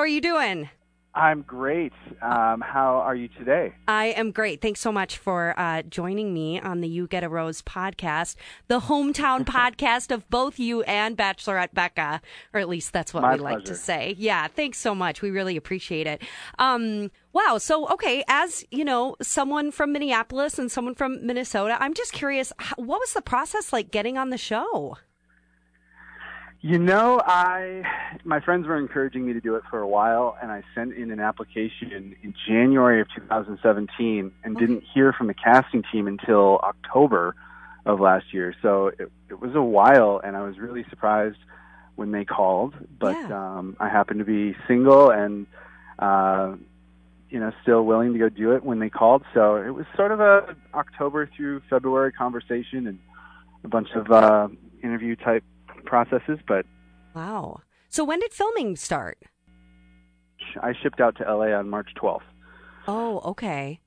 How are you doing? I'm great. Um, how are you today? I am great. Thanks so much for uh, joining me on the You Get a Rose podcast, the hometown podcast of both you and Bachelorette Becca, or at least that's what My we like to say. Yeah, thanks so much. We really appreciate it. Um, wow. So, okay, as you know, someone from Minneapolis and someone from Minnesota, I'm just curious, what was the process like getting on the show? You know, I my friends were encouraging me to do it for a while, and I sent in an application in January of 2017, and didn't hear from the casting team until October of last year. So it, it was a while, and I was really surprised when they called. But Yeah. um, I happened to be single and. Uh, you know, still willing to go do it when they called. So it was sort of a October through February conversation and a bunch of uh, interview type processes. But Wow. So, when did filming start? I shipped out to LA on March 12th. Oh, okay.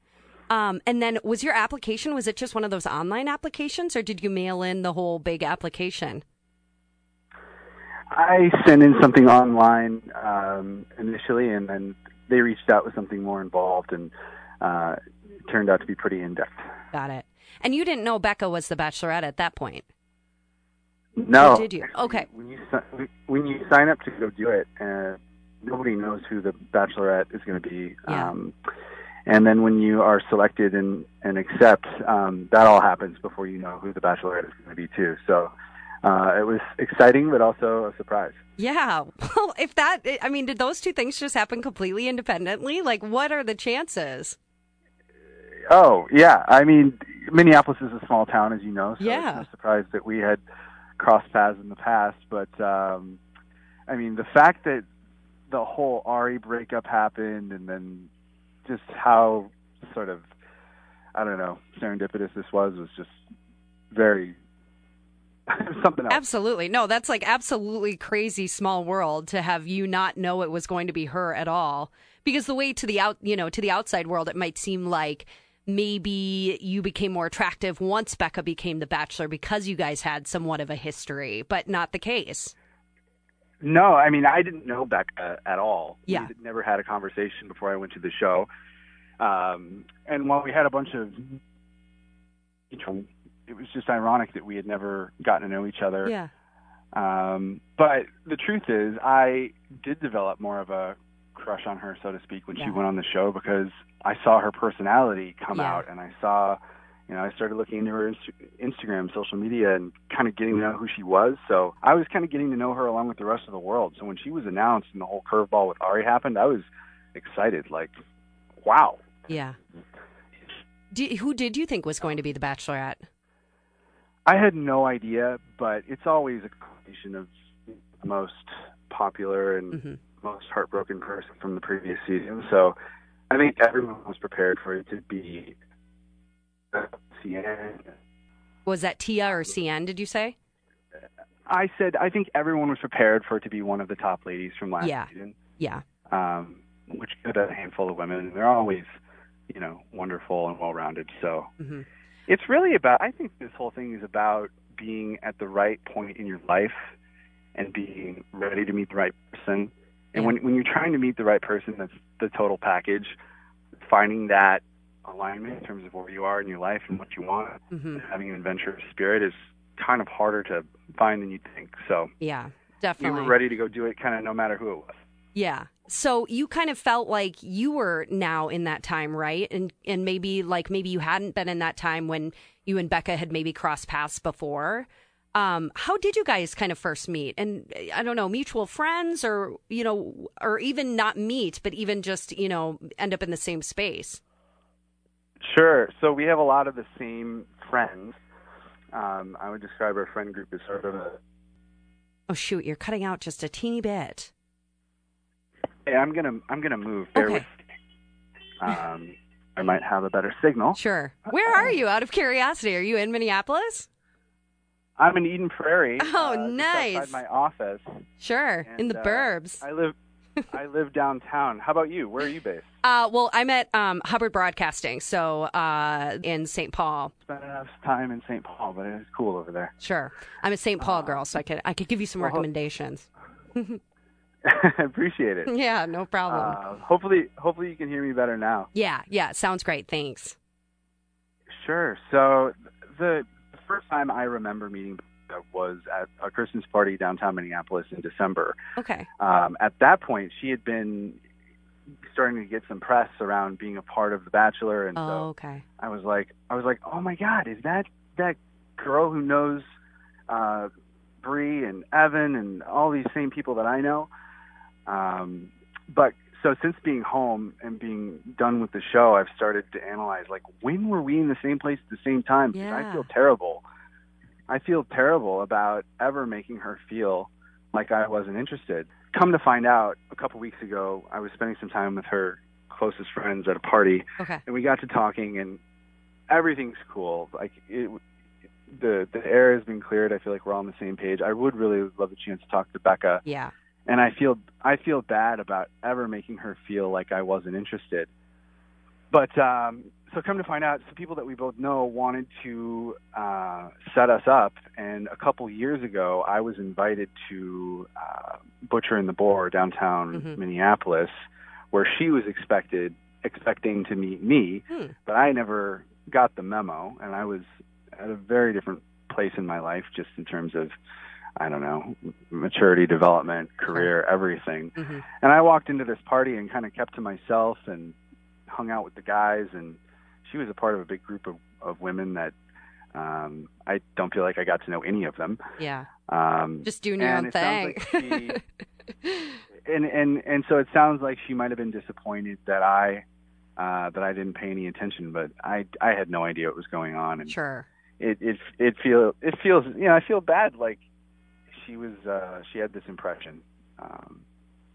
Um, and then was your application, was it just one of those online applications or did you mail in the whole big application? I sent in something online um, initially, and then they reached out with something more involved, and uh, it turned out to be pretty in depth. Got it. And you didn't know Becca was the bachelorette at that point. No, Or did you? Okay. When you when you sign up to go do it, uh, nobody knows who the Bachelorette is going to be. Yeah. Um, and then when you are selected and and accept, um, that all happens before you know who the Bachelorette is going to be too. So uh, it was exciting, but also a surprise. Yeah. Well, if that, I mean, did those two things just happen completely independently? Like, what are the chances? Oh yeah, I mean Minneapolis is a small town, as you know. So Yeah. it's no surprise that we had crossed paths in the past. But um, I mean the fact that the whole Arie breakup happened, and then just how sort of I don't know serendipitous this was was just very something else. Absolutely. No, that's like absolutely crazy small world to have you not know it was going to be her at all. Because the way to the out, you know, to the outside world, it might seem like maybe you became more attractive once Becca became the bachelor because you guys had somewhat of a history, but not the case. No, I mean I didn't know Becca at all. Yeah. we never had a conversation before I went to the show. Um, and while we had a bunch of, you know, it was just ironic that we had never gotten to know each other. Yeah. Um, but the truth is, I did develop more of a crush on her, so to speak, when Yeah. she went on the show because I saw her personality come Yeah. out, and I saw, you know, I started looking into her Inst- Instagram, social media, and kind of getting to know who she was. So I was kind of getting to know her along with the rest of the world. So when she was announced and the whole curveball with Arie happened, I was excited. Like, wow. Yeah. Do, who did you think was going to be the bachelorette? I had no idea, but it's always a combination of most popular and hmm most heartbroken person from the previous season. So I think everyone was prepared for it to be uh, Seinne. Was that Tia or Seinne, did you say? I said I think everyone was prepared for it to be one of the top ladies from last Yeah. season, Yeah. um, which could a handful of women. And they're always, you know, wonderful and well-rounded. So hmm it's really about. I think this whole thing is about being at the right point in your life and being ready to meet the right person. And when when you're trying to meet the right person, that's the total package. Finding that alignment in terms of where you are in your life and what you want, hmm and having an adventurous spirit is kind of harder to find than you think. So Yeah, we definitely. were ready to go do it, kind of no matter who it was. Yeah. So you kind of felt like you were now in that time, right? And and maybe like maybe you hadn't been in that time when you and Becca had maybe crossed paths before. Um, how did you guys kind of first meet? And I don't know, mutual friends or you know, or even not meet, but even just, you know, end up in the same space. Sure. So we have a lot of the same friends. Um, I would describe our friend group as sort of a. Oh shoot, you're cutting out just a teeny bit. Hey, I'm gonna I'm gonna move. Bear Okay. with me. Um, I might have a better signal. Sure. Where are you out of curiosity? Are you in Minneapolis? I'm in Eden Prairie. Oh, uh, nice. outside my office. Sure. in And, the uh, burbs. I live. I live downtown. How about you? Where are you based? Uh, well, I'm at um, Hubbard Broadcasting, so uh, in St. Paul. Spent enough time in St. Paul, but it's cool over there. Sure, I'm a St. Paul girl, so I could I could give you some Well, recommendations. I appreciate it. Yeah, no problem. Uh, hopefully, hopefully you can hear me better now. yeah, yeah, sounds great. Thanks. Sure. So the first time I remember meeting was at a Christmas party downtown Minneapolis in December. Okay. Um, at that point, she had been starting to get some press around being a part of The Bachelor, and Oh, so okay. I was like, I was like, oh my God, is that that girl who knows uh, Bree and Evan and all these same people that I know? Um, but so since being home and being done with the show, I've started to analyze like when were we in the same place at the same time? Because Yeah. I feel terrible. I feel terrible about ever making her feel like I wasn't interested. Come to find out, a couple weeks ago, I was spending some time with her closest friends at a party, Okay. and we got to talking, and everything's cool. Like it, the the air has been cleared. I feel like we're all on the same page. I would really love a chance to talk to Becca, Yeah. And I feel I feel bad about ever making her feel like I wasn't interested. But um, so come to find out, some people that we both know wanted to uh, set us up, and a couple years ago, I was invited to uh, Butcher and the Boar downtown Mhm. Minneapolis, where she was expected expecting to meet me, Hmm. but I never got the memo, and I was at a very different place in my life, just in terms of I don't know maturity, development, career, everything. hmm And I walked into this party and kind of kept to myself and hung out with the guys. And she was a part of a big group of, of women that um, I don't feel like I got to know any of them. Yeah. Um, Just doing your own thing. like and and and so it sounds like she might have been disappointed that I uh, that I didn't pay any attention, but I I had no idea what was going on, and sure. it it it feel it feels you know I feel bad like she was uh, she had this impression. Um,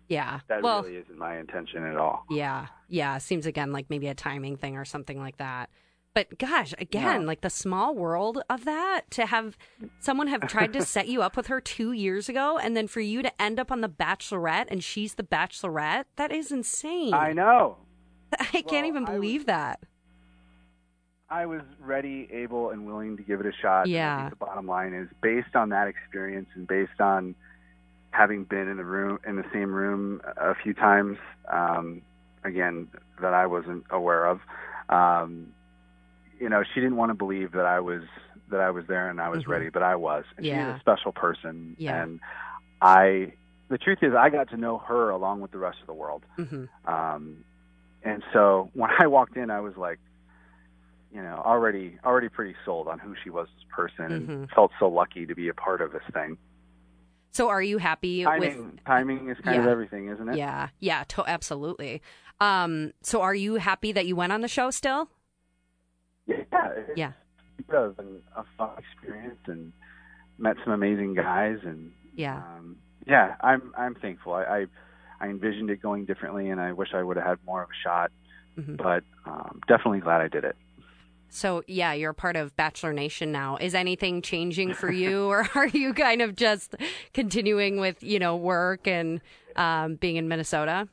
Yeah. that well, really isn't my intention at all. yeah. Yeah. Seems again like maybe a timing thing or something like that. But gosh, again, No. like the small world of that to have someone have tried to set you up with her two years ago and then for you to end up on The Bachelorette and she's the Bachelorette, that is insane. I know. I can't Well, even I believe that. I was ready, able, and willing to give it a shot. Yeah. the bottom line is based on that experience and based on having been in the room in the same room a few times, um, again that I wasn't aware of. Um, you know, she didn't want to believe that I was that I was there and I was Mhm. ready, but I was. And Yeah. She's a special person, Yeah. and I. The truth is, I got to know her along with the rest of the world. hmm Um, and so when I walked in, I was like, you know, already already pretty sold on who she was as a person, and Mhm. felt so lucky to be a part of this thing. So are you happy with Timing, timing is kind of everything, isn't it? Yeah, yeah, to- absolutely. Um, so are you happy that you went on the show still? Yeah, it Yeah. was been a fun experience, and met some amazing guys, and Yeah. um, yeah, I'm I'm thankful. I, I I envisioned it going differently, and I wish I would have had more of a shot, Mhm. but um, definitely glad I did it. So yeah, you're part of Bachelor Nation now. Is anything changing for you, or are you kind of just continuing with you know work and um, being in Minnesota?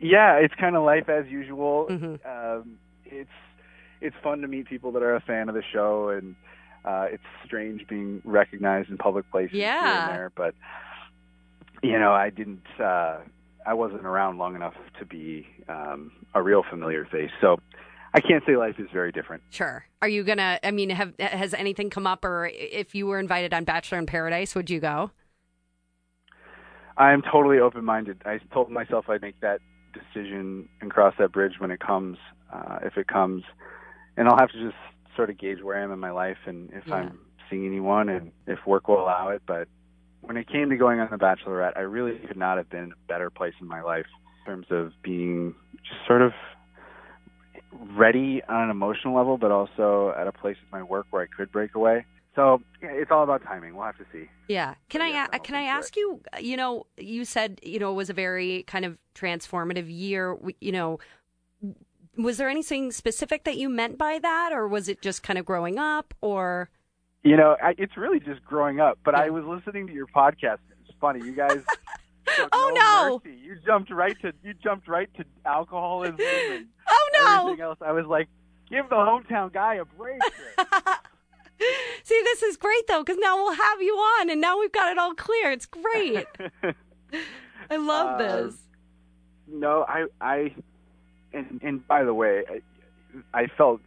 Yeah, it's kind of life as usual. Mhm. Um, it's it's fun to meet people that are a fan of the show, and uh, it's strange being recognized in public places here Yeah. and there. But you know, I didn't. Uh, I wasn't around long enough to be um, a real familiar face, so I can't say life is very different. Sure. Are you gonna? I mean, have has anything come up, or if you were invited on Bachelor in Paradise, would you go? I'm totally open-minded. I told myself I'd make that decision and cross that bridge when it comes, uh, if it comes, and I'll have to just sort of gauge where I am in my life and if Yeah. I'm seeing anyone and if work will allow it. But when it came to going on The Bachelorette, I really could not have been in a better place in my life in terms of being just sort of ready on an emotional level, but also at a place with my work where I could break away. So yeah, it's all about timing. We'll have to see. Yeah. Can But I yes, a- I'm can I ask you? You know, you said you know it was a very kind of transformative year. You know, was there anything specific that you meant by that, or was it just kind of growing up, or? You know, I, it's really just growing up. But I was listening to your podcast. It's funny, you guys. showed Oh, no. mercy. You jumped right to you jumped right to alcoholism and Oh everything else. I was like, give the hometown guy a break. See, this is great though, because now we'll have you on, and now we've got it all clear. It's great. I love Uh, this. No, I, I, and and by the way, I, I felt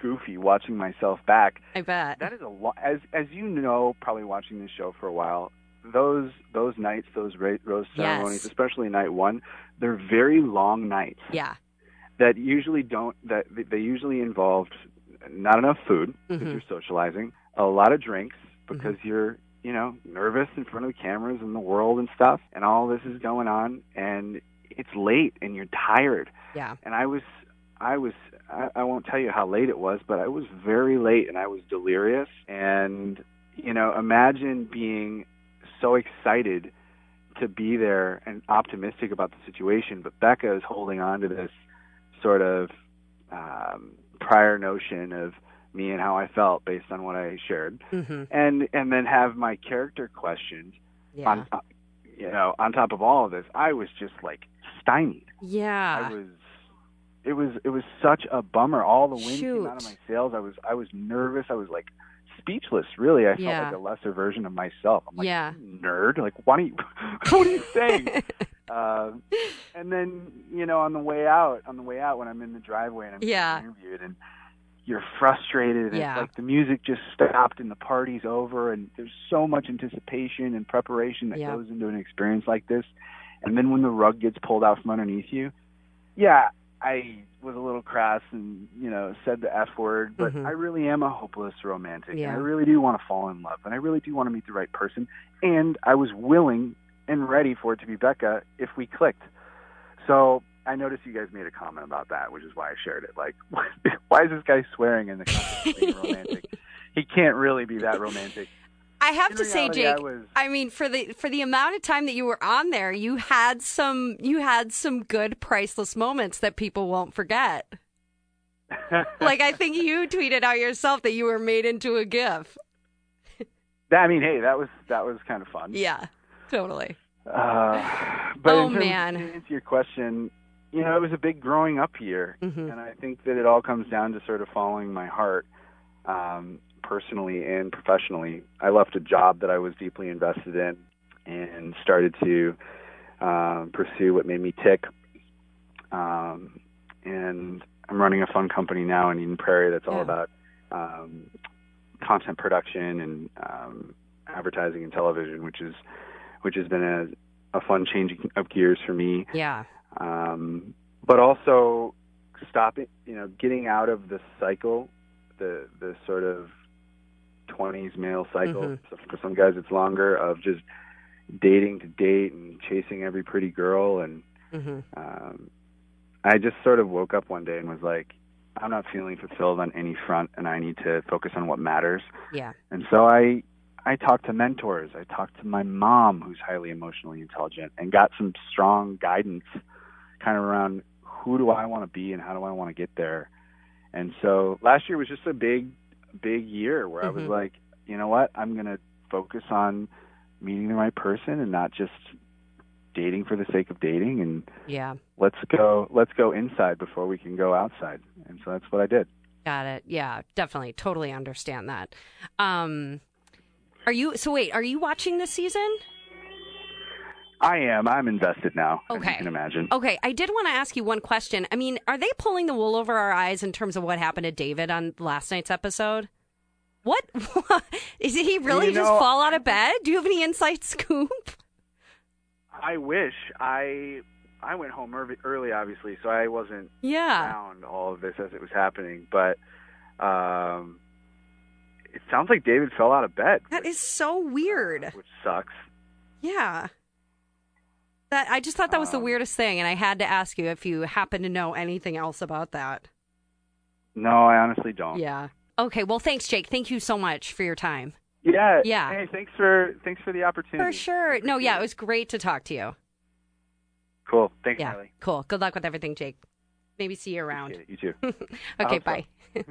goofy watching myself back. I bet. That is a lot. As as you know, probably watching this show for a while. Those those nights, those ra- rose ceremonies, Yes. especially night one, they're very long nights Yeah. that usually don't that they usually involved not enough food because Mhm. you're socializing, a lot of drinks because you're you know nervous in front of the cameras and the world and stuff, and all this is going on, and it's late and you're tired Yeah. and I was, I was, I, I won't tell you how late it was, but I was very late and I was delirious. And you know, imagine being so excited to be there and optimistic about the situation, but Becca is holding on to this sort of um, prior notion of me and how I felt based on what I shared, hmm and and then have my character questioned Yeah. on, uh, you know, on top of all of this. I was just like stymied. yeah. I was it was it was such a bummer. All the wind came out of my sails. I was I was nervous. I was like speechless. Really, I Yeah. felt like a lesser version of myself. I'm like Yeah. Nerd. Like why don't you? what are you saying? uh, and then you know on the way out, on the way out when I'm in the driveway and I'm Yeah. interviewed and you're frustrated and Yeah. it's like the music just stopped and the party's over and there's so much anticipation and preparation that goes into an experience like this and then when the rug gets pulled out from underneath you yeah i was a little crass and you know said the f word but Mhm. i really am a hopeless romantic Yeah. and i really do want to fall in love and i really do want to meet the right person and i was willing and ready for it to be becca if we clicked so I noticed you guys made a comment about that, which is why I shared it. Like, why is this guy swearing in the context of being romantic? He can't really be that romantic. I have In to say, Jake. I was I mean, for the for the amount of time that you were on there, you had some you had some good priceless moments that people won't forget. Like I think you tweeted out yourself that you were made into a GIF. That- I mean, hey, that was that was kind of fun. Yeah, totally. Uh, but Oh, man. to answer your question, you know, it was a big growing up year, hmm and I think that it all comes down to sort of following my heart, um, personally and professionally. I left a job that I was deeply invested in, and started to um, pursue what made me tick. Um, and I'm running a fun company now in Eden Prairie that's all Yeah. about um, content production and um, advertising and television, which is which has been a, a fun changing of gears for me Yeah. um, but also stopping, you know, getting out of the cycle, the the sort of 20s male cycle. Mhm. So for some guys, it's longer of just dating to date and chasing every pretty girl. And hmm um, I just sort of woke up one day and was like, I'm not feeling fulfilled on any front, and I need to focus on what matters. Yeah. And so I I talked to mentors. I talked to my mom, who's highly emotionally intelligent, and got some strong guidance, kind of around who do I want to be and how do I want to get there. And so last year was just a big, big year where I was Mhm. like, you know what, I'm going to focus on meeting the right person and not just dating for the sake of dating and Yeah. let's go let's go inside before we can go outside and so that's what i did Got it. Yeah, definitely. Totally understand that. Um, are you? So wait, are you watching this season? I am i'm invested now Okay. you can imagine Okay, I did want to ask you one question. I mean, are they pulling the wool over our eyes in terms of what happened to David on last night's episode? What is he really You just know- fall out of bed? Do you have any inside scoop? I wish I I went home early, obviously, so I wasn't Yeah. around all of this as it was happening. But um, it sounds like David fell out of bed, That is so weird. which sucks. Yeah. That I just thought that was the Um, weirdest thing, and I had to ask you if you happen to know anything else about that. No, I honestly don't. Yeah. Okay. Well, thanks, Jake. Thank you so much for your time. Yeah. Yeah. Hey, thanks for thanks for the opportunity. For sure. No, yeah, it was great to talk to you. Cool. Thanks, Yeah. Cool. Good luck with everything, Jake. Maybe see you around. You too. okay. hope so. Bye.